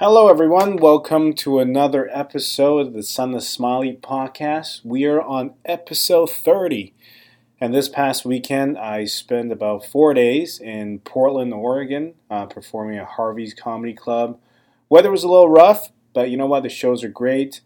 Hello, everyone. Welcome to another episode of the Son of Smiley podcast. We are on episode 30. And this past weekend, I spent about four days in Portland, Oregon, uh, performing at Harvey's Comedy Club. Weather was a little rough, but you know what? The shows are great.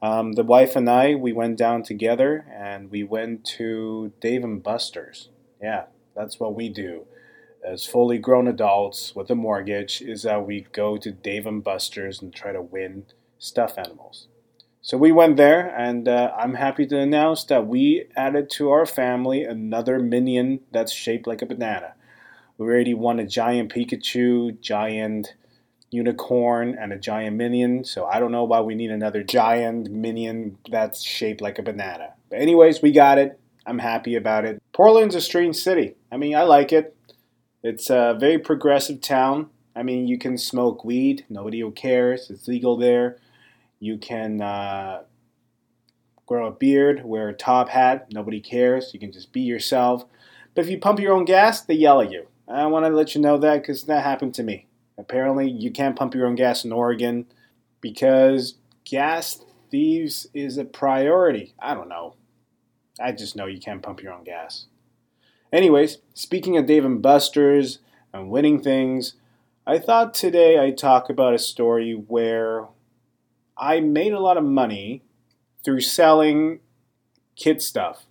Um, the wife and I, we went down together and we went to Dave and Buster's. Yeah, that's what we do as fully grown adults with a mortgage is that we go to Dave and Buster's and try to win stuffed animals. So we went there, and uh, I'm happy to announce that we added to our family another minion that's shaped like a banana. We already won a giant Pikachu, giant unicorn, and a giant minion. So I don't know why we need another giant minion that's shaped like a banana. But anyways, we got it. I'm happy about it. Portland's a strange city. I mean, I like it. It's a very progressive town. I mean, you can smoke weed, nobody cares. It's legal there. You can uh, grow a beard, wear a top hat, nobody cares. You can just be yourself. But if you pump your own gas, they yell at you. I want to let you know that because that happened to me. Apparently, you can't pump your own gas in Oregon because gas thieves is a priority. I don't know. I just know you can't pump your own gas. Anyways, speaking of Dave and Buster's and winning things, I thought today I'd talk about a story where I made a lot of money through selling kid stuff.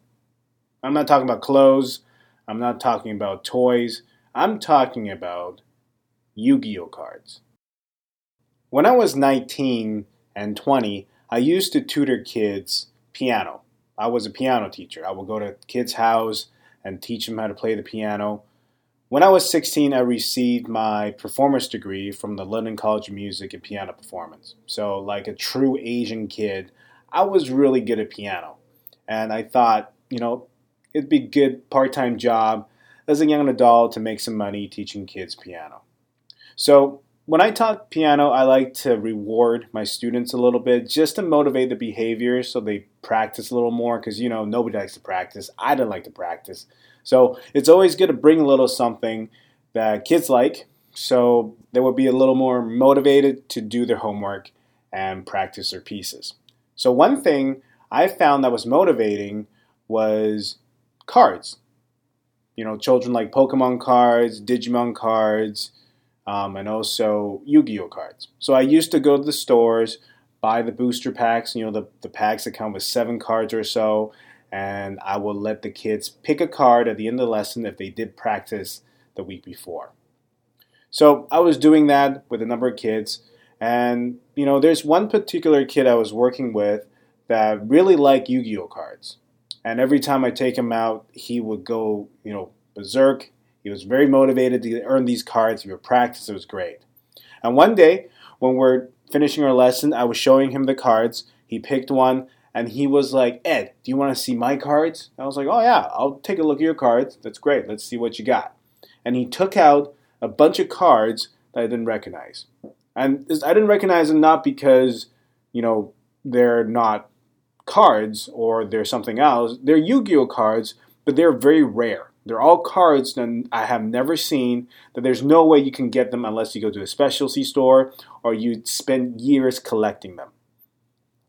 I'm not talking about clothes, I'm not talking about toys, I'm talking about Yu Gi Oh cards. When I was 19 and 20, I used to tutor kids piano. I was a piano teacher. I would go to kids' house and teach them how to play the piano. When I was 16, I received my performance degree from the London College of Music in piano performance. So, like a true Asian kid, I was really good at piano. And I thought, you know, it'd be a good part time job as a young adult to make some money teaching kids piano. So, when I taught piano, I like to reward my students a little bit just to motivate the behavior so they practice a little more because, you know, nobody likes to practice. I didn't like to practice. So it's always good to bring a little something that kids like so they would be a little more motivated to do their homework and practice their pieces. So, one thing I found that was motivating was cards. You know, children like Pokemon cards, Digimon cards um, and also Yu-Gi-Oh cards. So I used to go to the stores, buy the booster packs, you know, the, the packs that come with seven cards or so, and I would let the kids pick a card at the end of the lesson if they did practice the week before. So I was doing that with a number of kids, and you know, there's one particular kid I was working with that really liked Yu-Gi-Oh cards. And every time I take him out, he would go, you know, berserk he was very motivated to earn these cards. He would practice. It was great. And one day, when we're finishing our lesson, I was showing him the cards. He picked one, and he was like, Ed, do you want to see my cards? I was like, oh, yeah, I'll take a look at your cards. That's great. Let's see what you got. And he took out a bunch of cards that I didn't recognize. And I didn't recognize them not because, you know, they're not cards or they're something else. They're Yu Gi Oh cards, but they're very rare. They're all cards that I have never seen, that there's no way you can get them unless you go to a specialty store or you spend years collecting them.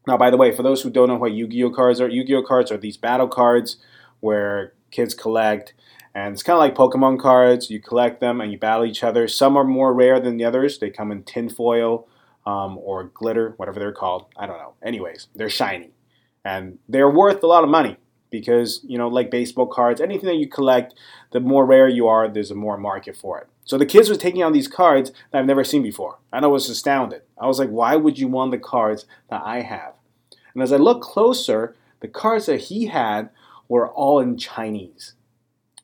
Now, by the way, for those who don't know what Yu Gi Oh cards are, Yu Gi Oh cards are these battle cards where kids collect, and it's kind of like Pokemon cards. You collect them and you battle each other. Some are more rare than the others, they come in tinfoil um, or glitter, whatever they're called. I don't know. Anyways, they're shiny and they're worth a lot of money because you know like baseball cards anything that you collect the more rare you are there's a more market for it. So the kids were taking out these cards that i've never seen before. And i was astounded. I was like why would you want the cards that i have? And as i looked closer the cards that he had were all in chinese.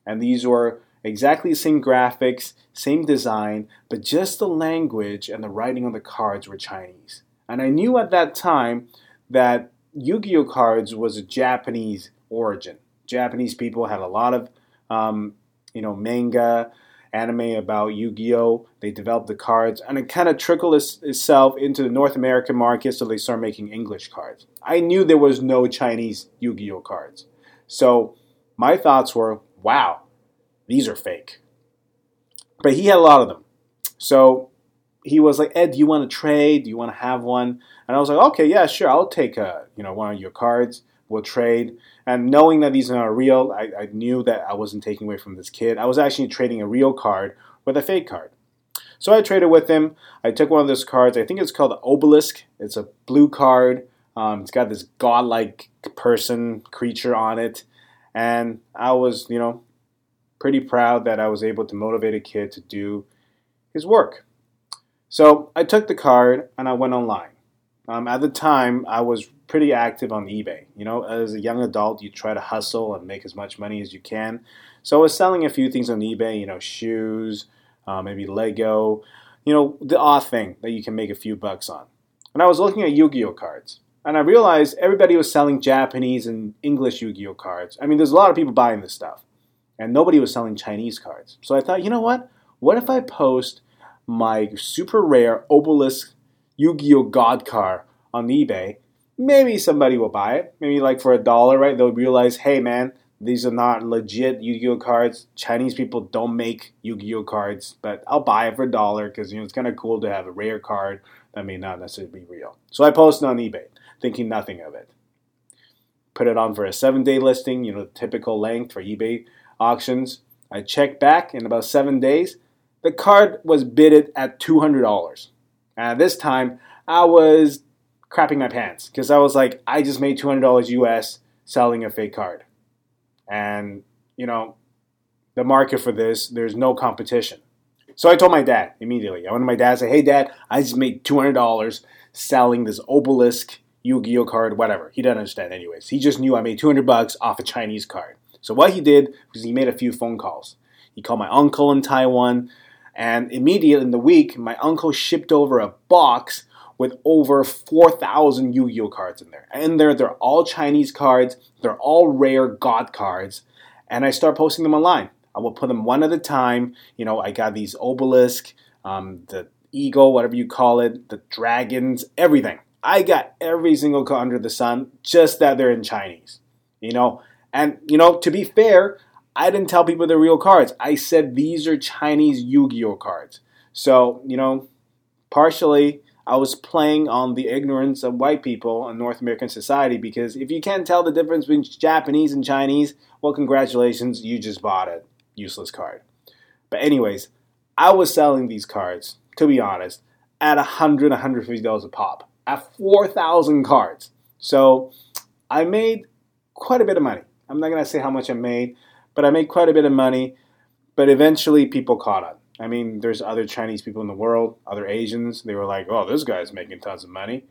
And these were exactly the same graphics, same design, but just the language and the writing on the cards were Chinese. And I knew at that time that Yu Gi Oh cards was a Japanese origin. Japanese people had a lot of, um, you know, manga, anime about Yu-Gi-Oh. They developed the cards, and it kind of trickled itself into the North American market, so they started making English cards. I knew there was no Chinese Yu-Gi-Oh cards, so my thoughts were, "Wow, these are fake." But he had a lot of them, so he was like, "Ed, do you want to trade? Do you want to have one?" And I was like, "Okay, yeah, sure. I'll take a, you know one of your cards." We'll trade. And knowing that these are not real, I, I knew that I wasn't taking away from this kid. I was actually trading a real card with a fake card. So I traded with him. I took one of those cards. I think it's called Obelisk. It's a blue card. Um, it's got this godlike person creature on it, and I was, you know, pretty proud that I was able to motivate a kid to do his work. So I took the card and I went online. Um, at the time, I was pretty active on eBay. You know, as a young adult, you try to hustle and make as much money as you can. So I was selling a few things on eBay. You know, shoes, uh, maybe Lego. You know, the odd thing that you can make a few bucks on. And I was looking at Yu-Gi-Oh cards, and I realized everybody was selling Japanese and English Yu-Gi-Oh cards. I mean, there's a lot of people buying this stuff, and nobody was selling Chinese cards. So I thought, you know what? What if I post my super rare Obelisk Yu-Gi-Oh God car on eBay maybe somebody will buy it. Maybe like for a dollar, right? They'll realize, hey man, these are not legit Yu-Gi-Oh cards. Chinese people don't make Yu-Gi-Oh cards, but I'll buy it for a dollar because you know it's kind of cool to have a rare card that may not necessarily be real. So I posted on eBay, thinking nothing of it. Put it on for a seven-day listing, you know, typical length for eBay auctions. I checked back in about seven days. The card was bidded at two hundred dollars. And this time, I was crapping my pants because I was like, I just made $200 US selling a fake card. And, you know, the market for this, there's no competition. So I told my dad immediately. I went to my dad and said, Hey, dad, I just made $200 selling this obelisk Yu Gi Oh card, whatever. He didn't understand, anyways. He just knew I made 200 bucks off a Chinese card. So what he did was he made a few phone calls. He called my uncle in Taiwan, and immediately in the week, my uncle shipped over a box with over 4,000 Yu Gi Oh cards in there. And there, they're all Chinese cards, they're all rare God cards, and I start posting them online. I will put them one at a time. You know, I got these obelisk, um, the eagle, whatever you call it, the dragons, everything. I got every single card under the sun, just that they're in Chinese. You know, and you know, to be fair, I didn't tell people they're real cards. I said these are Chinese Yu-Gi-Oh cards. So, you know, partially I was playing on the ignorance of white people in North American society because if you can't tell the difference between Japanese and Chinese, well, congratulations, you just bought a useless card. But, anyways, I was selling these cards, to be honest, at $100, $150 a pop, at 4,000 cards. So, I made quite a bit of money. I'm not going to say how much I made, but I made quite a bit of money. But eventually, people caught on. I mean, there's other Chinese people in the world, other Asians. They were like, "Oh, this guy's making tons of money."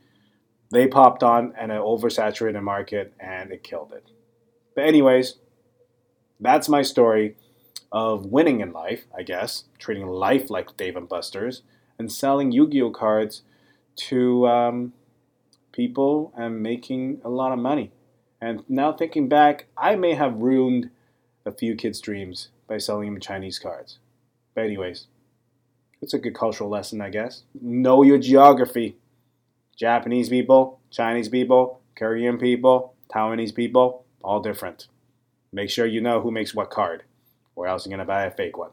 They popped on and an oversaturated the market, and it killed it. But anyways, that's my story of winning in life, I guess, treating life like Dave and Buster's, and selling Yu-Gi-Oh cards to um, people and making a lot of money. And now thinking back, I may have ruined a few kids' dreams by selling them Chinese cards. But anyways, it's a good cultural lesson, I guess. Know your geography. Japanese people, Chinese people, Korean people, Taiwanese people, all different. Make sure you know who makes what card, or else you're gonna buy a fake one.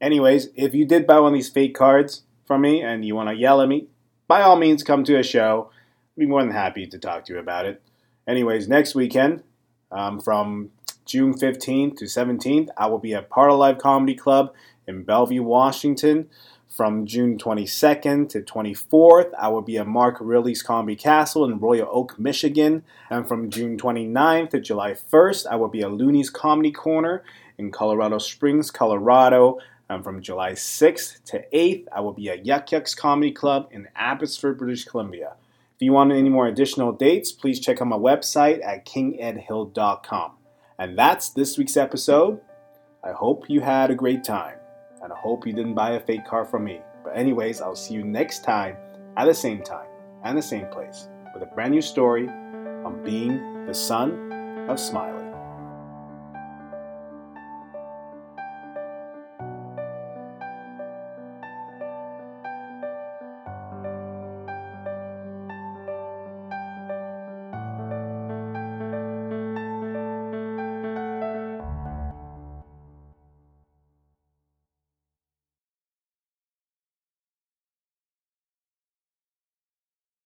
Anyways, if you did buy one of these fake cards from me and you want to yell at me, by all means come to a show. I'd be more than happy to talk to you about it. Anyways, next weekend, um, from June 15th to 17th, I will be at Parlor Comedy Club in Bellevue, Washington. From June 22nd to 24th, I will be at Mark Ridley's Comedy Castle in Royal Oak, Michigan. And from June 29th to July 1st, I will be at Loonees Comedy Corner in Colorado Springs, Colorado. And from July 6th to 8th, I will be at Yuk Yuk's Comedy Club in Abbotsford, British Columbia. If you want any more additional dates, please check out my website at kingedhill.com. And that's this week's episode I hope you had a great time, and I hope you didn't buy a fake car from me. But, anyways, I'll see you next time at the same time and the same place with a brand new story on being the son of Smiley.